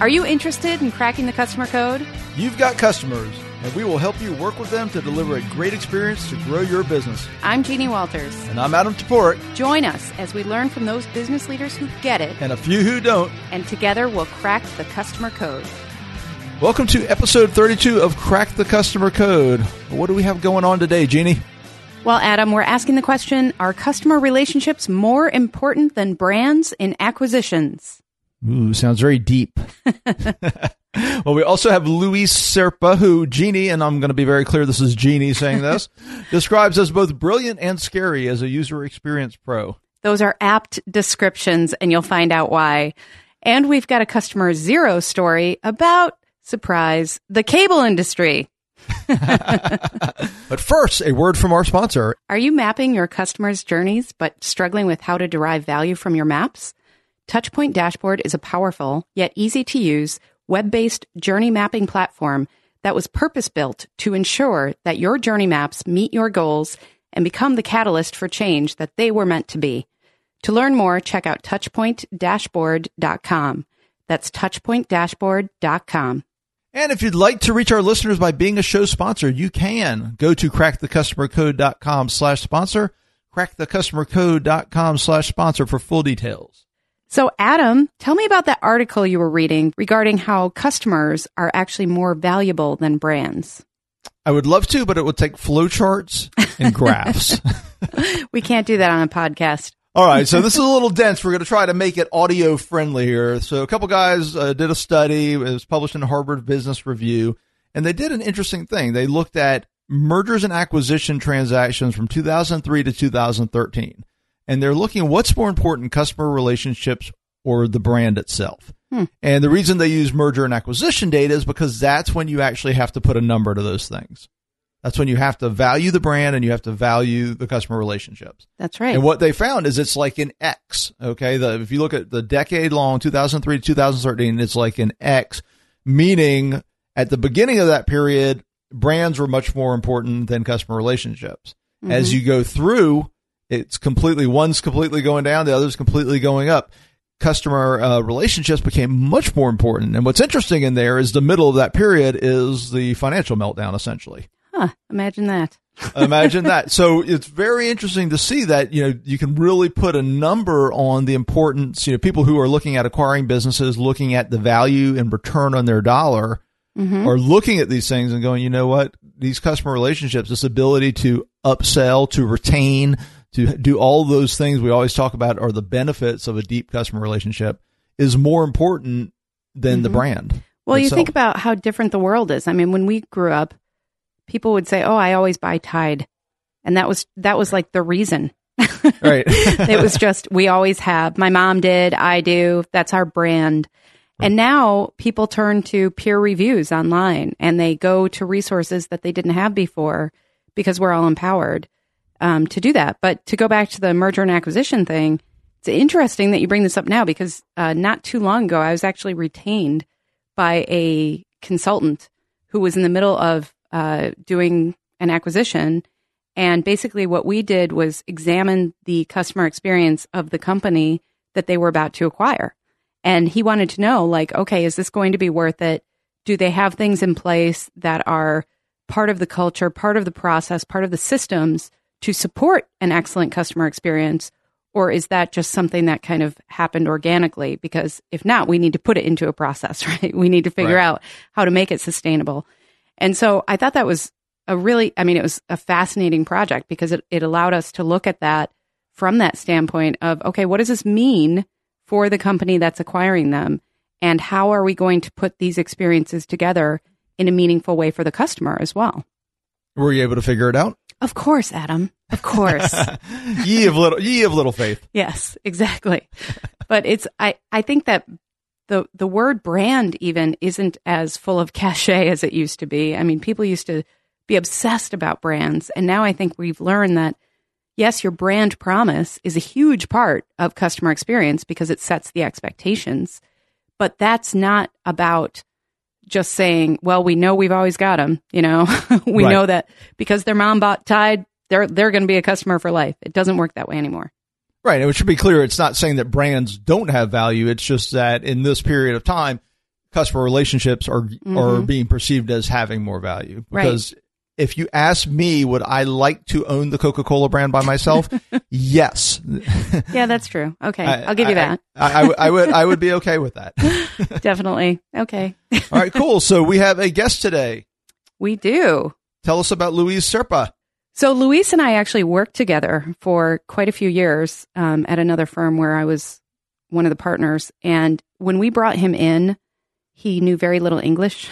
Are you interested in cracking the customer code? You've got customers, and we will help you work with them to deliver a great experience to grow your business. I'm Jeannie Walters. And I'm Adam Toporek. Join us as we learn from those business leaders who get it, and a few who don't. And together we'll crack the customer code. Welcome to episode 32 of Crack the Customer Code. What do we have going on today, Jeannie? Well, Adam, we're asking the question Are customer relationships more important than brands in acquisitions? Ooh, sounds very deep. well, we also have Luis Serpa, who Jeannie, and I'm going to be very clear, this is Jeannie saying this, describes as both brilliant and scary as a user experience pro. Those are apt descriptions, and you'll find out why. And we've got a customer zero story about, surprise, the cable industry. but first, a word from our sponsor. Are you mapping your customers' journeys but struggling with how to derive value from your maps? Touchpoint Dashboard is a powerful, yet easy to use, web based journey mapping platform that was purpose built to ensure that your journey maps meet your goals and become the catalyst for change that they were meant to be. To learn more, check out touchpointdashboard.com. That's touchpointdashboard.com. And if you'd like to reach our listeners by being a show sponsor, you can go to crackthecustomercode.com slash sponsor, crackthecustomercode.com slash sponsor for full details. So, Adam, tell me about that article you were reading regarding how customers are actually more valuable than brands. I would love to, but it would take flowcharts and graphs. we can't do that on a podcast. All right, so this is a little dense. We're going to try to make it audio friendly here. So, a couple guys uh, did a study. It was published in Harvard Business Review, and they did an interesting thing. They looked at mergers and acquisition transactions from 2003 to 2013 and they're looking what's more important, customer relationships or the brand itself. Hmm. And the reason they use merger and acquisition data is because that's when you actually have to put a number to those things. That's when you have to value the brand and you have to value the customer relationships. That's right. And what they found is it's like an X. Okay. The, if you look at the decade long, 2003 to 2013, it's like an X, meaning at the beginning of that period, brands were much more important than customer relationships. Mm-hmm. As you go through, it's completely one's completely going down, the other's completely going up. Customer uh, relationships became much more important. And what's interesting in there is the middle of that period is the financial meltdown, essentially. Huh, imagine that. imagine that. So it's very interesting to see that, you know, you can really put a number on the importance, you know, people who are looking at acquiring businesses, looking at the value and return on their dollar, mm-hmm. are looking at these things and going, you know what, these customer relationships, this ability to upsell, to retain, to do all those things we always talk about are the benefits of a deep customer relationship is more important than mm-hmm. the brand. Well, itself. you think about how different the world is. I mean, when we grew up, people would say, "Oh, I always buy Tide," and that was that was like the reason. right. it was just we always have. My mom did. I do. That's our brand. And now people turn to peer reviews online and they go to resources that they didn't have before because we're all empowered um, to do that. But to go back to the merger and acquisition thing, it's interesting that you bring this up now because uh, not too long ago, I was actually retained by a consultant who was in the middle of uh, doing an acquisition. And basically, what we did was examine the customer experience of the company that they were about to acquire. And he wanted to know, like, okay, is this going to be worth it? Do they have things in place that are part of the culture, part of the process, part of the systems to support an excellent customer experience? Or is that just something that kind of happened organically? Because if not, we need to put it into a process, right? We need to figure right. out how to make it sustainable. And so I thought that was a really, I mean, it was a fascinating project because it, it allowed us to look at that from that standpoint of, okay, what does this mean for the company that's acquiring them? And how are we going to put these experiences together in a meaningful way for the customer as well? Were you able to figure it out? Of course, Adam. Of course. ye of little ye of little faith. Yes, exactly. but it's I I think that the the word brand even isn't as full of cachet as it used to be. I mean, people used to be obsessed about brands, and now I think we've learned that yes, your brand promise is a huge part of customer experience because it sets the expectations, but that's not about just saying, well, we know we've always got them. You know, we right. know that because their mom bought Tide, they're they're going to be a customer for life. It doesn't work that way anymore. Right. And it should be clear. It's not saying that brands don't have value. It's just that in this period of time, customer relationships are Mm-hmm. are being perceived as having more value because if you ask me would I like to own the Coca-Cola brand by myself yes Yeah, that's true. Okay. I, I'll give you I- that. I, I would- I would I would be okay with that Definitely. Okay. all right cool so we have a guest today We do. tell us about Luis Serpa So Luis and I actually worked together for quite a few years um, at another firm where I was one of the partners. And when we brought him in, he knew very little English.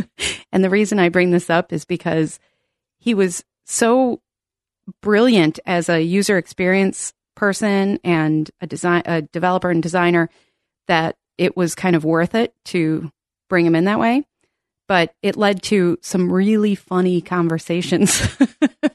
and the reason I bring this up is because he was so brilliant as a user experience person and a design a developer and designer that it was kind of worth it to bring him in that way but it led to some really funny conversations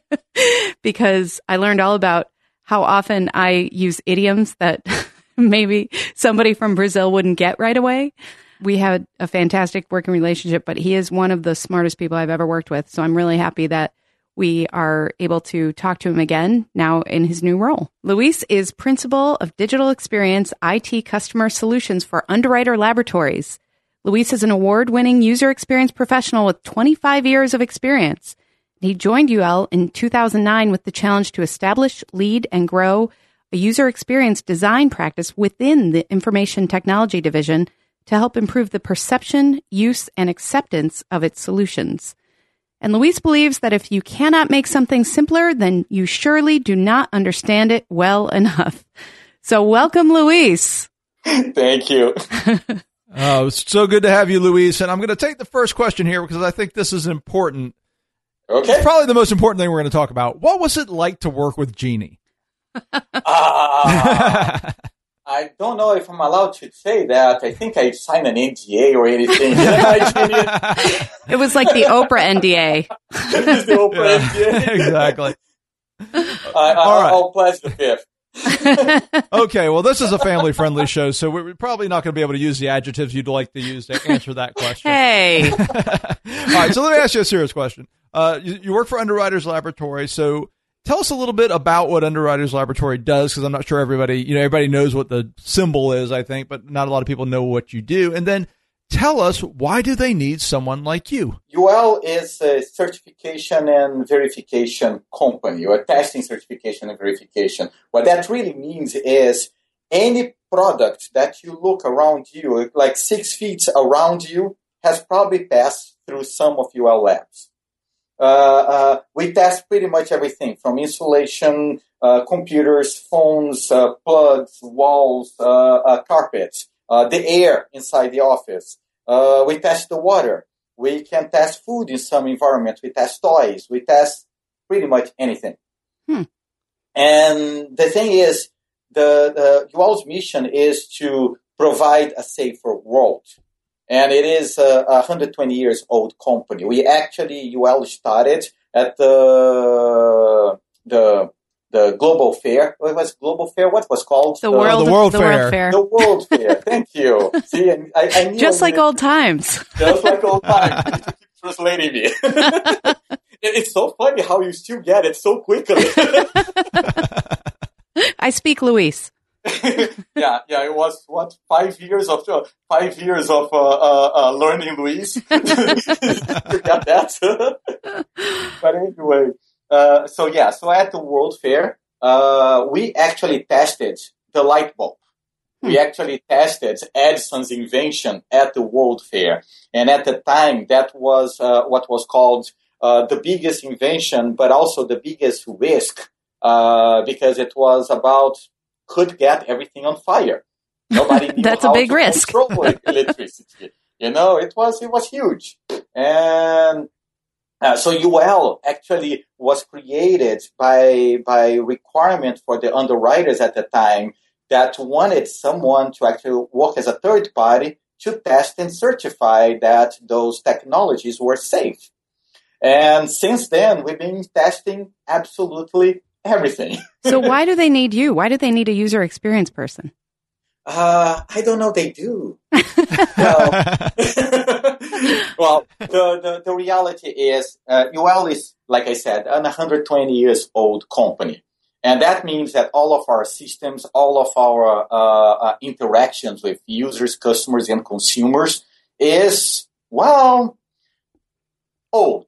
because I learned all about how often I use idioms that maybe somebody from Brazil wouldn't get right away. We had a fantastic working relationship, but he is one of the smartest people I've ever worked with. So I'm really happy that we are able to talk to him again now in his new role. Luis is principal of digital experience IT customer solutions for Underwriter Laboratories. Luis is an award winning user experience professional with 25 years of experience. He joined UL in 2009 with the challenge to establish, lead, and grow a user experience design practice within the information technology division to help improve the perception, use, and acceptance of its solutions. And Luis believes that if you cannot make something simpler, then you surely do not understand it well enough. So welcome, Luis. Thank you. Oh, it's so good to have you, Luis. And I'm going to take the first question here because I think this is important. Okay. It's probably the most important thing we're going to talk about. What was it like to work with Jeannie? Ah, I don't know if I'm allowed to say that. I think I signed an NDA or anything. It was like the Oprah NDA. It's the Oprah NDA. exactly. I, I, All right. I'll pledge the fifth. Okay, well, this is a family friendly show, so we're probably not going to be able to use the adjectives you'd like to use to answer that question. Hey. All right, so let me ask you a serious question. Uh, you, you work for Underwriters Laboratory, so tell us a little bit about what Underwriters Laboratory does, because I'm not sure everybody, you know, everybody knows what the symbol is, I think, but not a lot of people know what you do. And then tell us why do they need someone like you? UL is a certification and verification company, or testing certification and verification. What that really means is any product that you look around you, like six feet around you, has probably passed through some of UL labs. Uh, uh, we test pretty much everything from insulation, uh, computers, phones, uh, plugs, walls, uh, uh, carpets, uh, the air inside the office. Uh, we test the water. We can test food in some environments. We test toys. We test pretty much anything. Hmm. And the thing is, the, the UL's mission is to provide a safer world. And it is a, a 120 years old company. We actually, UL started at the, the, the global fair. What was global fair? What was called? The world, the World the Fair. World Fair. The World Fair. Thank you. See, I, I knew Just I like needed- old times. just like old times. Translating me. It- it's so funny how you still get it so quickly. I speak Luis. yeah, yeah. It was what five years of uh, five years of uh, uh, uh, learning Luis. got that? but anyway, uh, so yeah. So at the World Fair, uh, we actually tested the light bulb. We actually tested Edison's invention at the World Fair, and at the time, that was uh, what was called uh, the biggest invention, but also the biggest risk, uh, because it was about could get everything on fire. Nobody knew That's a how big to risk. control electricity. you know, it was it was huge, and uh, so UL actually was created by by requirement for the underwriters at the time that wanted someone to actually work as a third party to test and certify that those technologies were safe. And since then, we've been testing absolutely everything. So why do they need you? Why do they need a user experience person? Uh, I don't know. They do. well, well the, the, the reality is, uh, UL is, like I said, an 120 years old company. And that means that all of our systems, all of our uh, uh, interactions with users, customers, and consumers is, well, old.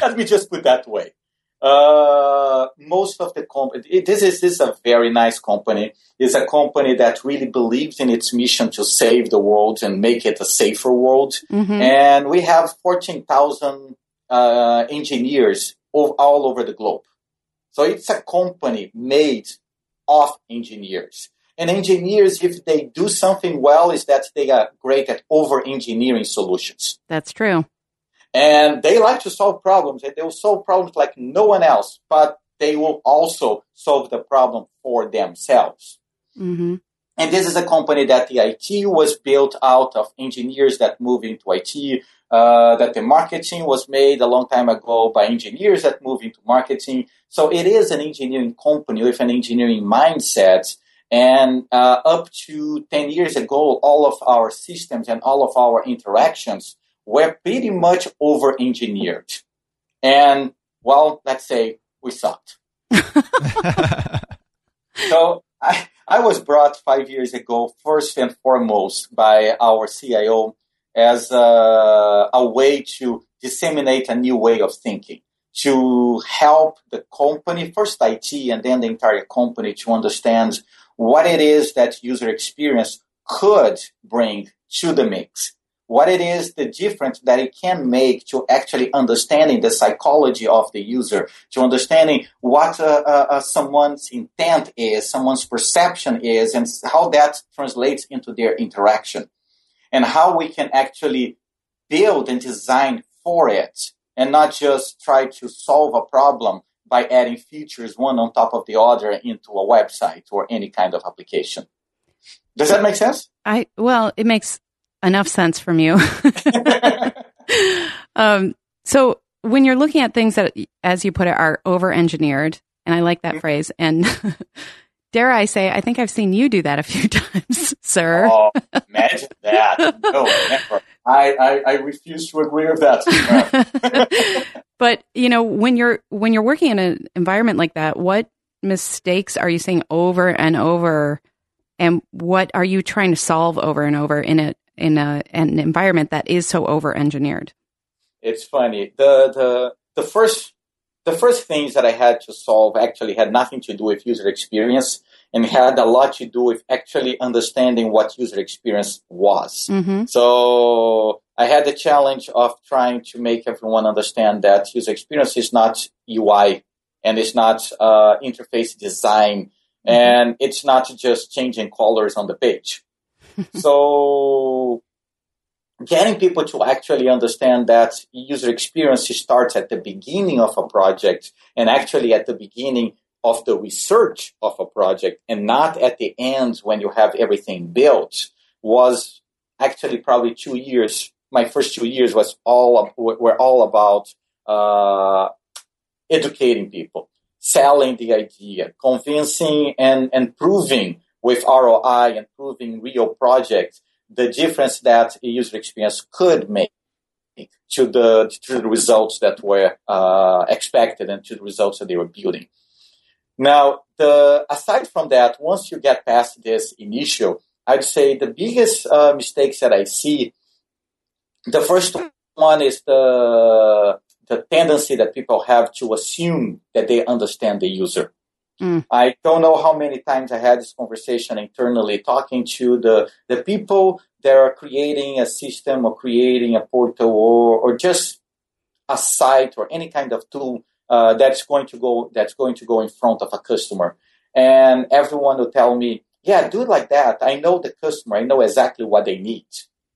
Let me just put that way. Uh, most of the company, this is, this is a very nice company. It's a company that really believes in its mission to save the world and make it a safer world. Mm-hmm. And we have 14,000 uh, engineers all over the globe. So it's a company made of engineers. And engineers, if they do something well, is that they are great at over engineering solutions. That's true. And they like to solve problems, and they will solve problems like no one else, but they will also solve the problem for themselves. Mm-hmm. And this is a company that the IT was built out of engineers that move into IT, uh, that the marketing was made a long time ago by engineers that move into marketing. So it is an engineering company with an engineering mindset. And uh, up to 10 years ago, all of our systems and all of our interactions were pretty much over engineered. And well, let's say we sucked. so I, I was brought five years ago, first and foremost, by our CIO as a, a way to disseminate a new way of thinking, to help the company, first IT and then the entire company, to understand what it is that user experience could bring to the mix what it is the difference that it can make to actually understanding the psychology of the user, to understanding what uh, uh, uh, someone's intent is, someone's perception is, and how that translates into their interaction, and how we can actually build and design for it, and not just try to solve a problem by adding features one on top of the other into a website or any kind of application. Does that make sense? I well, it makes enough sense from you. um, so when you're looking at things that, as you put it, are over engineered, and I like that mm-hmm. phrase, and dare I say, I think I've seen you do that a few times, sir. Oh, imagine that. No, never. I, I, I refuse to agree with that. but you know, when you're when you're working in an environment like that, what mistakes are you seeing over and over, and what are you trying to solve over and over in a in a, an environment that is so over engineered? It's funny. The, the, the first, the first things that I had to solve actually had nothing to do with user experience and had a lot to do with actually understanding what user experience was. Mm-hmm. So I had the challenge of trying to make everyone understand that user experience is not UI and it's not uh, interface design mm-hmm. and it's not just changing colors on the page. So getting people to actually understand that user experience starts at the beginning of a project and actually at the beginning of the research of a project and not at the end when you have everything built was actually probably two years. My first two years was all were all about uh, educating people selling the idea convincing and and proving with ROI and proving real projects, the difference that a user experience could make to the to the results that were uh, expected and to the results that they were building. Now, the aside from that, once you get past this initial, I'd say the biggest uh, mistakes that I see. The first one is the the tendency that people have to assume that they understand the user. Mm. I don't know how many times I had this conversation internally talking to the, the people that are creating a system or creating a portal or, or just a site or any kind of tool uh, that's going to go that's going to go in front of a customer. And everyone will tell me, yeah, do it like that. I know the customer. I know exactly what they need.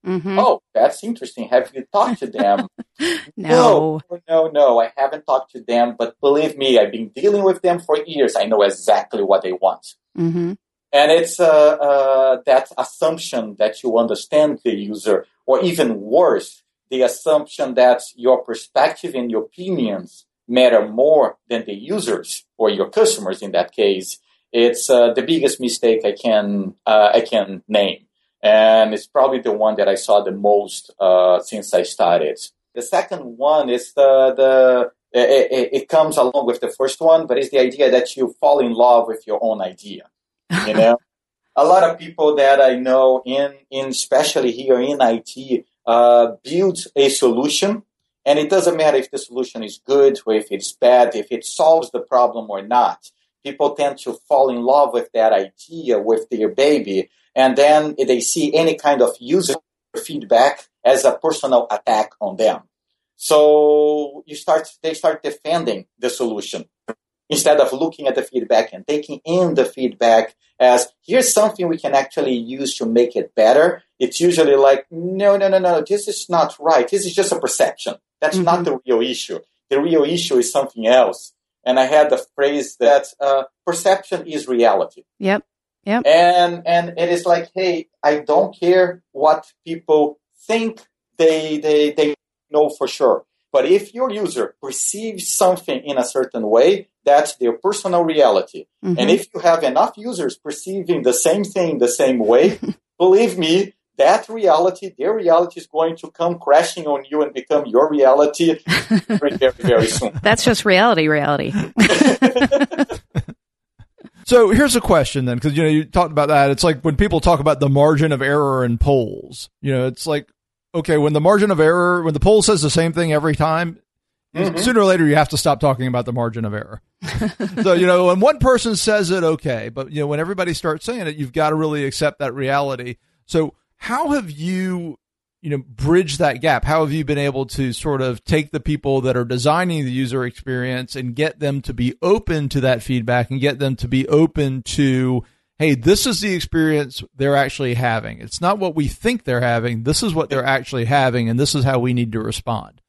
Mm-hmm. Oh, that's interesting. Have you talked to them? no. no. No, no, I haven't talked to them, but believe me, I've been dealing with them for years. I know exactly what they want. Mm-hmm. And it's uh, uh, that assumption that you understand the user, or even worse, the assumption that your perspective and your opinions matter more than the users or your customers in that case. It's uh, the biggest mistake I can uh, I can name and it's probably the one that I saw the most uh, since I started. The second one is the the it, it, comes along with the first one, but it's the idea that you fall in love with your own idea. You know, a lot of people that I know in, in especially here in IT, uh, build a solution and it doesn't matter if the solution is good or if it's bad, if it solves the problem or not. People tend to fall in love with that idea, with their baby, and then they see any kind of user feedback as a personal attack on them. So you start, they start defending the solution instead of looking at the feedback and taking in the feedback as here's something we can actually use to make it better. It's usually like, no, no, no, no, this is not right. This is just a perception. That's mm-hmm. not the real issue. The real issue is something else. And I had the phrase that uh, perception is reality. Yep. Yep. And and it is like, hey, I don't care what people think they they they know for sure. But if your user perceives something in a certain way, that's their personal reality. Mm-hmm. And if you have enough users perceiving the same thing the same way, believe me, that reality, their reality is going to come crashing on you and become your reality very, very, very soon. That's just reality, reality. so here's a question then, because you know you talked about that. It's like when people talk about the margin of error in polls. You know, it's like okay, when the margin of error, when the poll says the same thing every time, mm-hmm. sooner or later you have to stop talking about the margin of error. so you know, when one person says it, okay, but you know, when everybody starts saying it, you've got to really accept that reality. So how have you, you know, bridge that gap? How have you been able to sort of take the people that are designing the user experience and get them to be open to that feedback and get them to be open to, hey, this is the experience they're actually having. It's not what we think they're having. This is what they're actually having, and this is how we need to respond.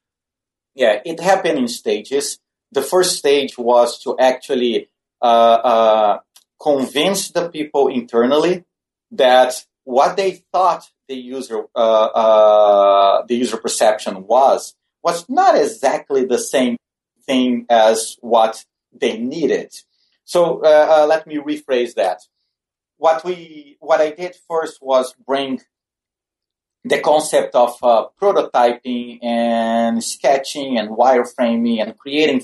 Yeah, it happened in stages. The first stage was to actually uh, uh, convince the people internally that what they thought the user uh, uh, the user perception was was not exactly the same thing as what they needed. So uh, uh, let me rephrase that. What we what I did first was bring the concept of uh, prototyping and sketching and wireframing and creating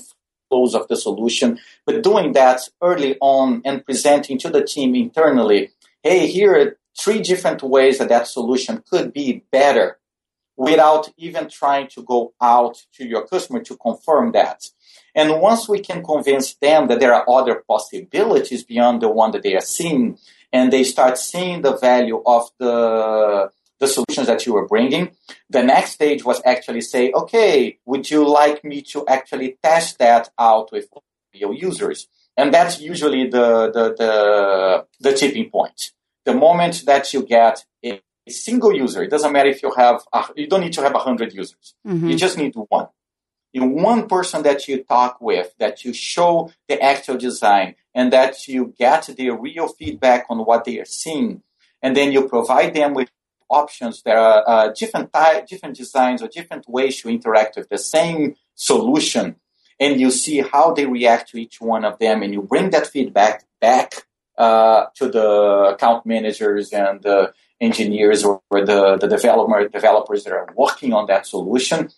flows of the solution, but doing that early on and presenting to the team internally. Hey, here three different ways that that solution could be better without even trying to go out to your customer to confirm that. And once we can convince them that there are other possibilities beyond the one that they are seeing, and they start seeing the value of the the solutions that you were bringing. The next stage was actually say, okay, would you like me to actually test that out with your users? And that's usually the, the, the, the tipping point the moment that you get a, a single user, it doesn't matter if you have, a, you don't need to have 100 users. Mm-hmm. You just need one. In one person that you talk with, that you show the actual design, and that you get the real feedback on what they are seeing, and then you provide them with options There are uh, different type, different designs or different ways to interact with the same solution, and you see how they react to each one of them, and you bring that feedback back uh, to the account managers and the engineers or the, the developer, developers that are working on that solution,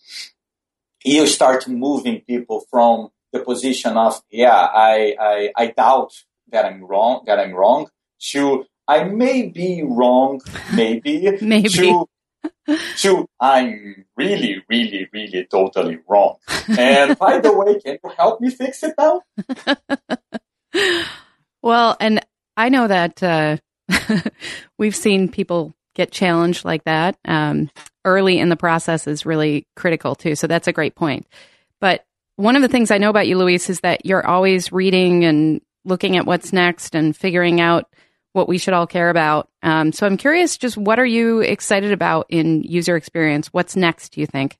you start moving people from the position of, yeah, I, I, I doubt that I'm wrong, that I'm wrong, to I may be wrong, maybe, maybe. to to I'm really, really, really totally wrong. And by the way, can you help me fix it now? well, and I know that uh, we've seen people get challenged like that. Um, early in the process is really critical too. So that's a great point. But one of the things I know about you, Luis, is that you're always reading and looking at what's next and figuring out what we should all care about. Um, so I'm curious, just what are you excited about in user experience? What's next, do you think?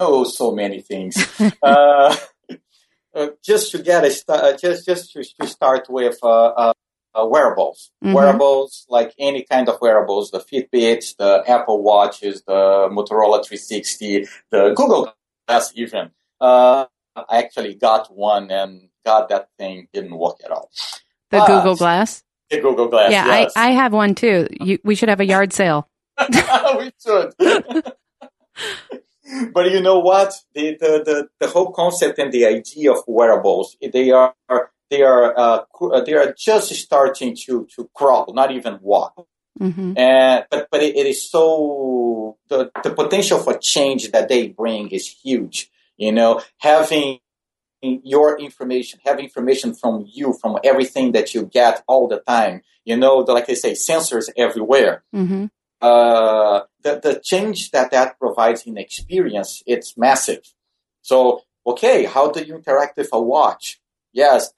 Oh, so many things. uh, uh, just to get a st- uh, just just to, to start with, uh, uh, wearables. Mm-hmm. Wearables, like any kind of wearables, the Fitbits, the Apple Watches, the Motorola 360, the Google Glass even. Uh, I actually got one and God, that thing didn't work at all. The but, Google Glass? The Google Glass, Yeah, yes. I, I have one too. You, we should have a yard sale. we should. but you know what? The, the, the, the whole concept and the idea of wearables, they are they are uh, uh, they are just starting to to crawl, not even walk. Mm-hmm. And but but it, it is so the the potential for change that they bring is huge. You know, having your information, have information from you, from everything that you get all the time. You know, the, like I say, sensors everywhere. Mm-hmm. Uh, the, the change that that provides in experience, it's massive. So, okay, how do you interact with a watch? Yes,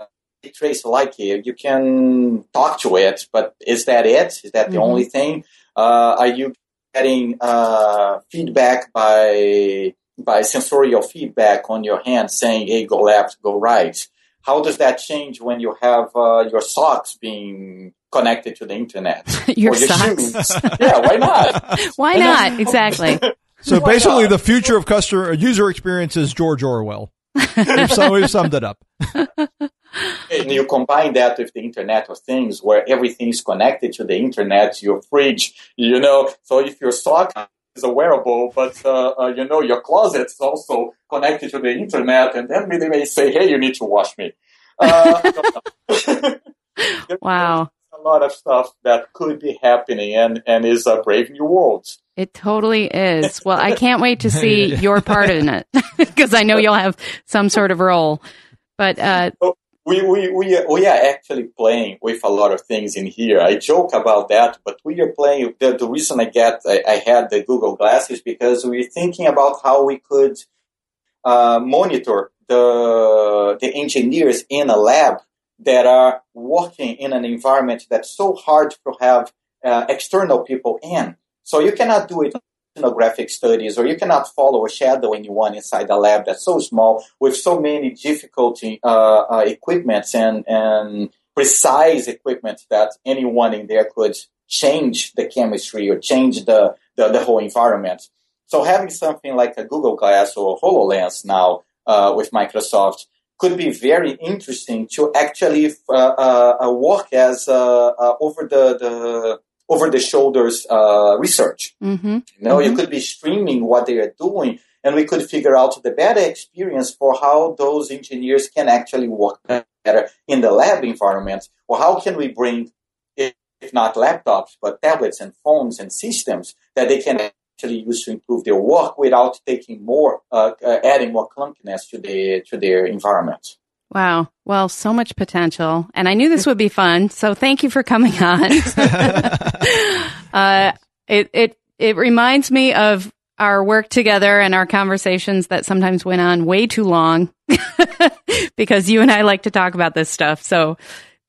trace like it. You can talk to it, but is that it? Is that mm-hmm. the only thing? Uh, are you getting uh, feedback by by sensorial feedback on your hand saying, hey, go left, go right. How does that change when you have uh, your socks being connected to the internet? your, your socks? yeah, why not? why not? Exactly. So why basically, not? the future of customer user experience is George Orwell. we've, we've summed it up. And you combine that with the Internet of Things, where everything is connected to the internet, your fridge, you know. So if your sock is a wearable, but uh, uh, you know your closet is also connected to the internet, and then they may say, "Hey, you need to wash me." Uh, wow, a lot of stuff that could be happening, and and is a brave new world. It totally is. Well, I can't wait to see your part in it because I know you'll have some sort of role. But uh, oh, we, we, we, we are actually playing with a lot of things in here. I joke about that, but we are playing. The, the reason I get, I, I had the Google Glass is because we're thinking about how we could uh, monitor the, the engineers in a lab that are working in an environment that's so hard to have uh, external people in. So you cannot do it ethnographic studies, or you cannot follow a shadow anyone inside the lab that's so small with so many difficulty uh, uh, equipments and and precise equipment that anyone in there could change the chemistry or change the, the, the whole environment. So having something like a Google Glass or HoloLens now uh, with Microsoft could be very interesting to actually uh, uh, uh work as uh over the, the over the shoulders uh, research. Mm-hmm. You know, mm-hmm. you could be streaming what they are doing, and we could figure out the better experience for how those engineers can actually work better in the lab environment, or how can we bring, if not laptops, but tablets and phones and systems that they can actually use to improve their work without taking more, uh, uh, adding more clunkiness to their to their environment. Wow. Well, so much potential. And I knew this would be fun. So thank you for coming on. uh, it, it, it reminds me of our work together and our conversations that sometimes went on way too long because you and I like to talk about this stuff. So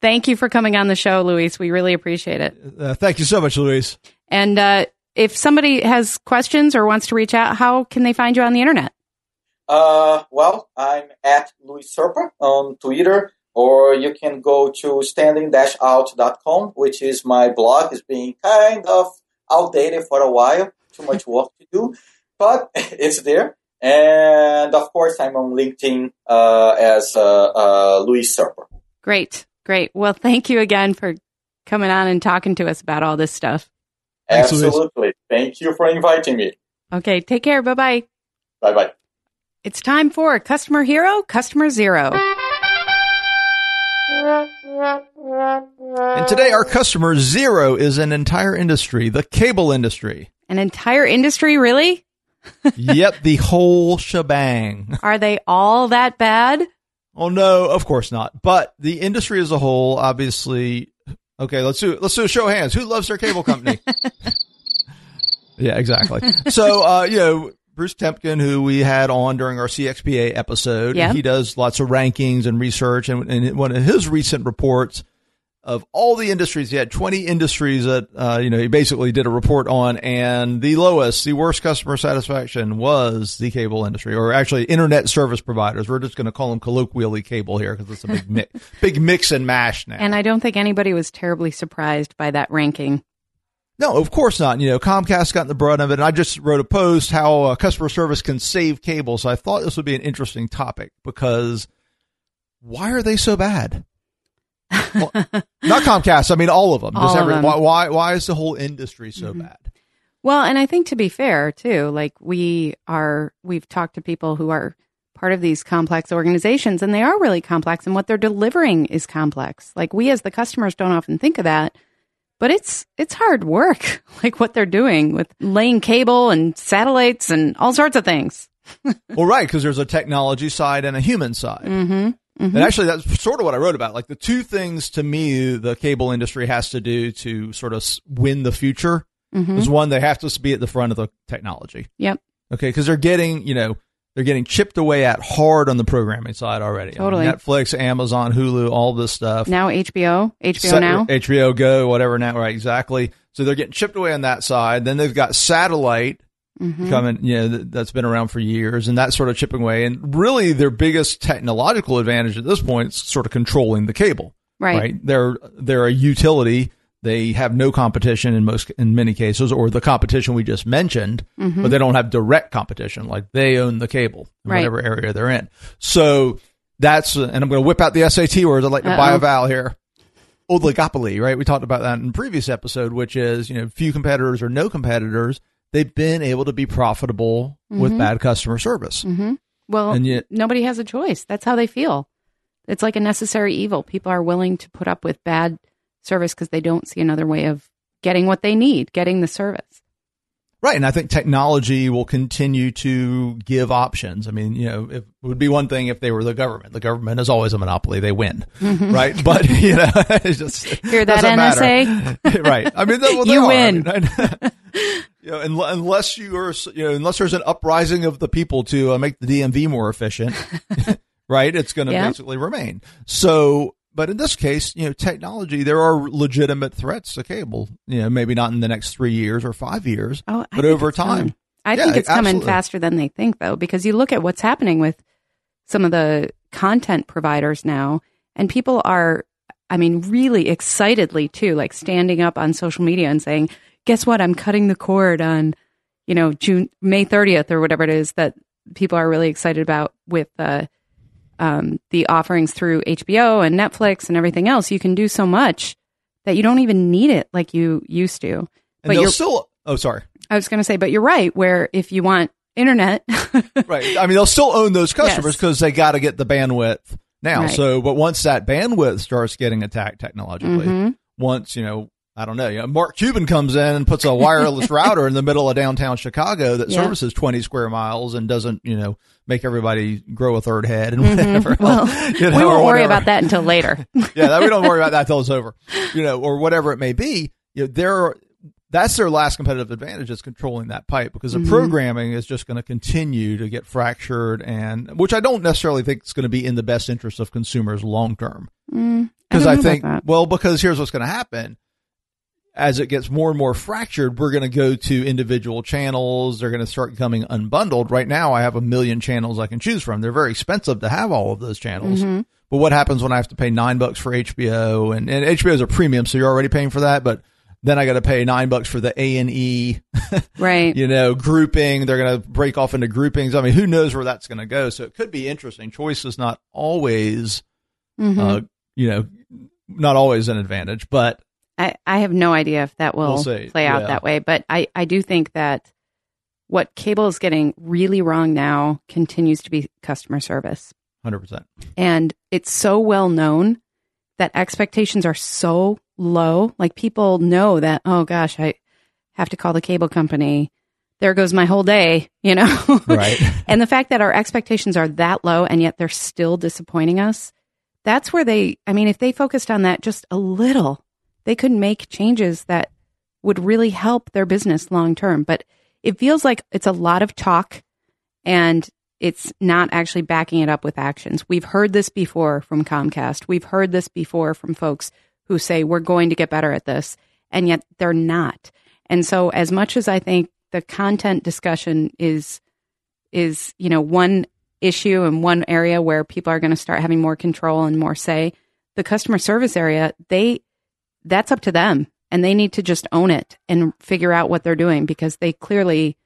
thank you for coming on the show, Luis. We really appreciate it. Uh, thank you so much, Luis. And, uh, if somebody has questions or wants to reach out, how can they find you on the internet? Uh, well, I'm at Luis Serpa on Twitter, or you can go to standing-out.com, which is my blog. is being kind of outdated for a while, too much work to do, but it's there. And of course, I'm on LinkedIn uh, as uh, uh, Luis Serpa. Great, great. Well, thank you again for coming on and talking to us about all this stuff. Absolutely. Thank you for inviting me. Okay, take care. Bye bye. Bye bye. It's time for Customer Hero, Customer Zero. And today, our customer zero is an entire industry, the cable industry. An entire industry, really? yep, the whole shebang. Are they all that bad? Oh no, of course not. But the industry as a whole, obviously. Okay, let's do let's do a show of hands. Who loves their cable company? yeah, exactly. So, uh, you know, Bruce Temkin, who we had on during our CXPA episode. He does lots of rankings and research. And, and one of his recent reports of all the industries, he had 20 industries that, uh, you know, he basically did a report on. And the lowest, the worst customer satisfaction was the cable industry, or actually internet service providers. We're just going to call them colloquially cable here because it's a big mix, big mix and mash now. And I don't think anybody was terribly surprised by that ranking. No, of course not. You know, Comcast got in the brunt of it, and I just wrote a post how uh, customer service can save cable. So I thought this would be an interesting topic because why are they so bad? well, not Comcast. I mean, all of them. All every, of them. Why, why, why is the whole industry so mm-hmm. bad? Well, and I think to be fair too, like we are, we've talked to people who are part of these complex organizations and they are really complex and what they're delivering is complex. Like we as the customers don't often think of that, but it's it's hard work like what they're doing with laying cable and satellites and all sorts of things. well, right, because there's a technology side and a human side. Mhm. And actually, that's sort of what I wrote about. Like the two things to me the cable industry has to do to sort of win the future Mhm. is one, they have to be at the front of the technology. Yep. Okay, because they're getting, you know, they're getting chipped away at hard on the programming side already. I mean, Totally. Netflix, Amazon, Hulu, all this stuff. Now HBO, HBO Set- now. HBO Go, whatever now, right? Exactly. So they're getting chipped away on that side. Then they've got satellite Mhm. coming, you know, th- that's been around for years and that's sort of chipping away. And really their biggest technological advantage at this point is sort of controlling the cable, Right. right? They're, they're a utility. They have no competition in most, in many cases, or the competition we just mentioned, Mhm. but they don't have direct competition. Like they own the cable in Right. whatever area they're in. So that's, and I'm going to whip out the SAT words. I'd like to buy Uh-oh. a vowel here. Oligopoly, right? We talked about that in previous episode, which is, you know, few competitors or no competitors. They've been able to be profitable with Mhm. bad customer service. Mhm. Well, And yet, nobody has a choice. That's how they feel. It's like a necessary evil. People are willing to put up with bad service because they don't see another way of getting what they need, getting the service. right. And I think technology will continue to give options. I mean, you know, it would be one thing if they were the government. The government is always a monopoly. They win, right? But, you know, it's just, Hear that. NSA? right. I mean, they, well, they You are. win. I mean, you know, unless you are, you know, unless there's an uprising of the people to uh, make the DMV more efficient, right? It's going to Yeah. basically remain. So, but in this case, you know, technology, there are legitimate threats to cable. You know, maybe not in the next three years or five years, Oh, but over time. coming. I Yeah, think it's coming faster than they think, though, because you look at what's happening with some of the content providers now, and people are, I mean, really excitedly too, like standing up on social media and saying, "Guess what? I'm cutting the cord on, you know, June May 30th or whatever it is that people are really excited about with uh, um, the offerings through HBO and Netflix and everything else. You can do so much that you don't even need it like you used to." And But you're- still, oh, sorry. I was going to say, but you're right. Where if you want internet, Right. I mean, they'll still own those customers Yes. because they got to get the bandwidth now. Right. So, but once that bandwidth starts getting attacked technologically, Mhm. once, you know, I don't know, you know, Mark Cuban comes in and puts a wireless router in the middle of downtown Chicago that Yeah. services 20 square miles and doesn't, you know, make everybody grow a third head and whatever. Mm-hmm. well, you know, we won't worry about that until later. yeah, that, we don't worry about that until it's over, you know, or whatever it may be. You know, there, that's their last competitive advantage is controlling that pipe because the Mhm. programming is just going to continue to get fractured, and which I don't necessarily think is going to be in the best interest of consumers long term. Mm, Because don't I, think, that. well, because here's what's going to happen. As it gets more and more fractured, we're going to go to individual channels. They're going to start coming unbundled. Right now, I have a million channels I can choose from. They're very expensive to have all of those channels. Mhm. But what happens when I have to pay nine bucks for HBO and, and HBO is a premium, so you're already paying for that. But then I got to pay nine bucks for the A and E, right. you know, grouping. They're going to break off into groupings. I mean, who knows where that's going to go? So it could be interesting. Choice is not always, Mhm. uh, you know, not always an advantage, but I, I have no idea if that will We'll play out Yeah. that way, but I, I do think that what cable is getting really wrong now continues to be customer service. hundred percent. And it's so well known that expectations are so low. Like people know that, oh gosh, I have to call the cable company. There goes my whole day, you know? Right. and the fact that our expectations are that low and yet they're still disappointing us, that's where they, I mean, if they focused on that just a little, they could make changes that would really help their business long term. But it feels like it's a lot of talk and it's not actually backing it up with actions. We've heard this before from Comcast. We've heard this before from folks who say we're going to get better at this, and yet they're not. And so, as much as I think the content discussion is is you know one issue and one area where people are going to start having more control and more say, the customer service area they that's up to them, and they need to just own it and figure out what they're doing because they clearly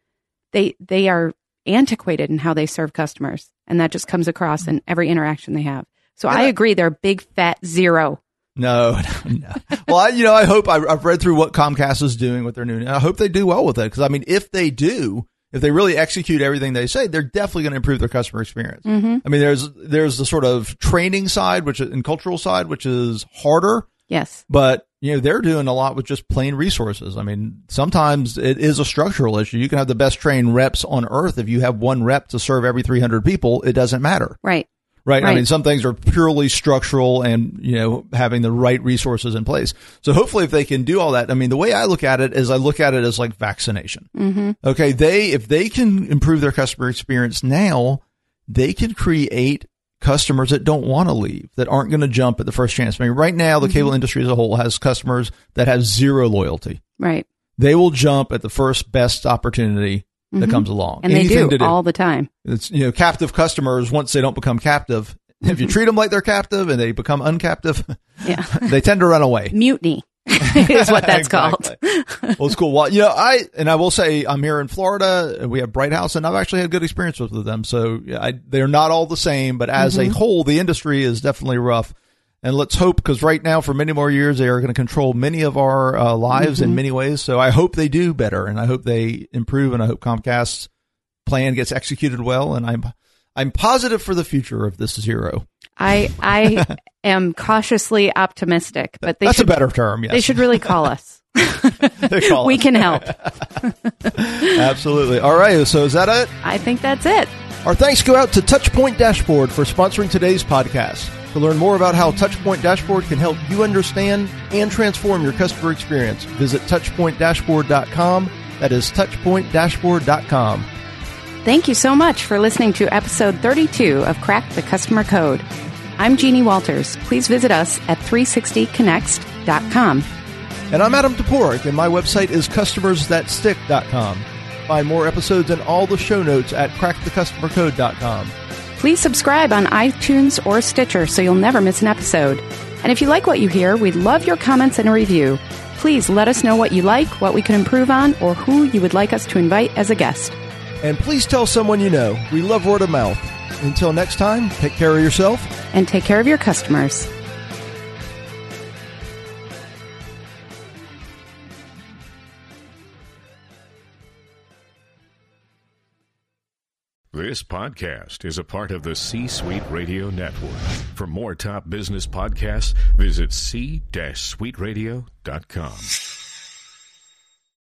they they are antiquated in how they serve customers, and that just comes across in every interaction they have. So I agree, they're a big fat zero. No, no. Well, I, you know, I hope I, I've read through what Comcast is doing with their new. I hope they do well with it because I mean, if they do, if they really execute everything they say, they're definitely going to improve their customer experience. Mm-hmm. I mean, there's there's the sort of training side, which and cultural side, which is harder. Yes. But you know they're doing a lot with just plain resources. I mean, sometimes it is a structural issue. You can have the best trained reps on earth if you have one rep to serve every 300 people. It doesn't matter. Right. Right? I mean, some things are purely structural and, you know, having the right resources in place. So hopefully if they can do all that, I mean, the way I look at it is I look at it as like vaccination. Mm-hmm. Okay. They, if they can improve their customer experience now, they can create customers that don't want to leave, that aren't going to jump at the first chance. I mean, right now, the cable mm-hmm. industry as a whole has customers that have zero loyalty. Right. They will jump at the first best opportunity that mm-hmm. comes along. And they Anything do all the time. it's you know captive customers once they don't become captive. If you mm-hmm. treat them like they're captive and they become uncaptive, Yeah. they tend to run away. Mutiny is what that's called. Well, it's cool. Well, you know, I and I will say I'm here in Florida. and We have Bright House, and I've actually had good experiences with them. So yeah, I, they're not all the same, but as Mm-hmm. a whole, the industry is definitely rough. And let's hope, because right now, for many more years, they are going to control many of our uh, lives Mm-hmm. in many ways. So I hope they do better, and I hope they improve, and I hope Comcast's plan gets executed well. And I'm I'm positive for the future of this zero. I I am cautiously optimistic, but they That's should a better term. Yes, they should really call us. Call we it. can help. absolutely. All right. So is that it? I think that's it. Our thanks go out to Touchpoint Dashboard for sponsoring today's podcast. To learn more about how Touchpoint Dashboard can help you understand and transform your customer experience, visit touchpointdashboard.com. That is touchpointdashboard.com. Thank you so much for listening to episode 32 of Crack the Customer Code. I'm Jeannie Walters. Please visit us at 360connext.com. And I'm Adam Toporek, and my website is customersthatstick.com. Find more episodes and all the show notes at crackthecustomercode.com. Please subscribe on iTunes or Stitcher so you'll never miss an episode. And if you like what you hear, we'd love your comments and a review. Please let us know what you like, what we can improve on, or who you would like us to invite as a guest. And please tell someone you know. We love word of mouth. Until next time, take care of yourself. And take care of your customers. This podcast is a part of the C Suite Radio Network. For more top business podcasts, visit c-suiteradio.com.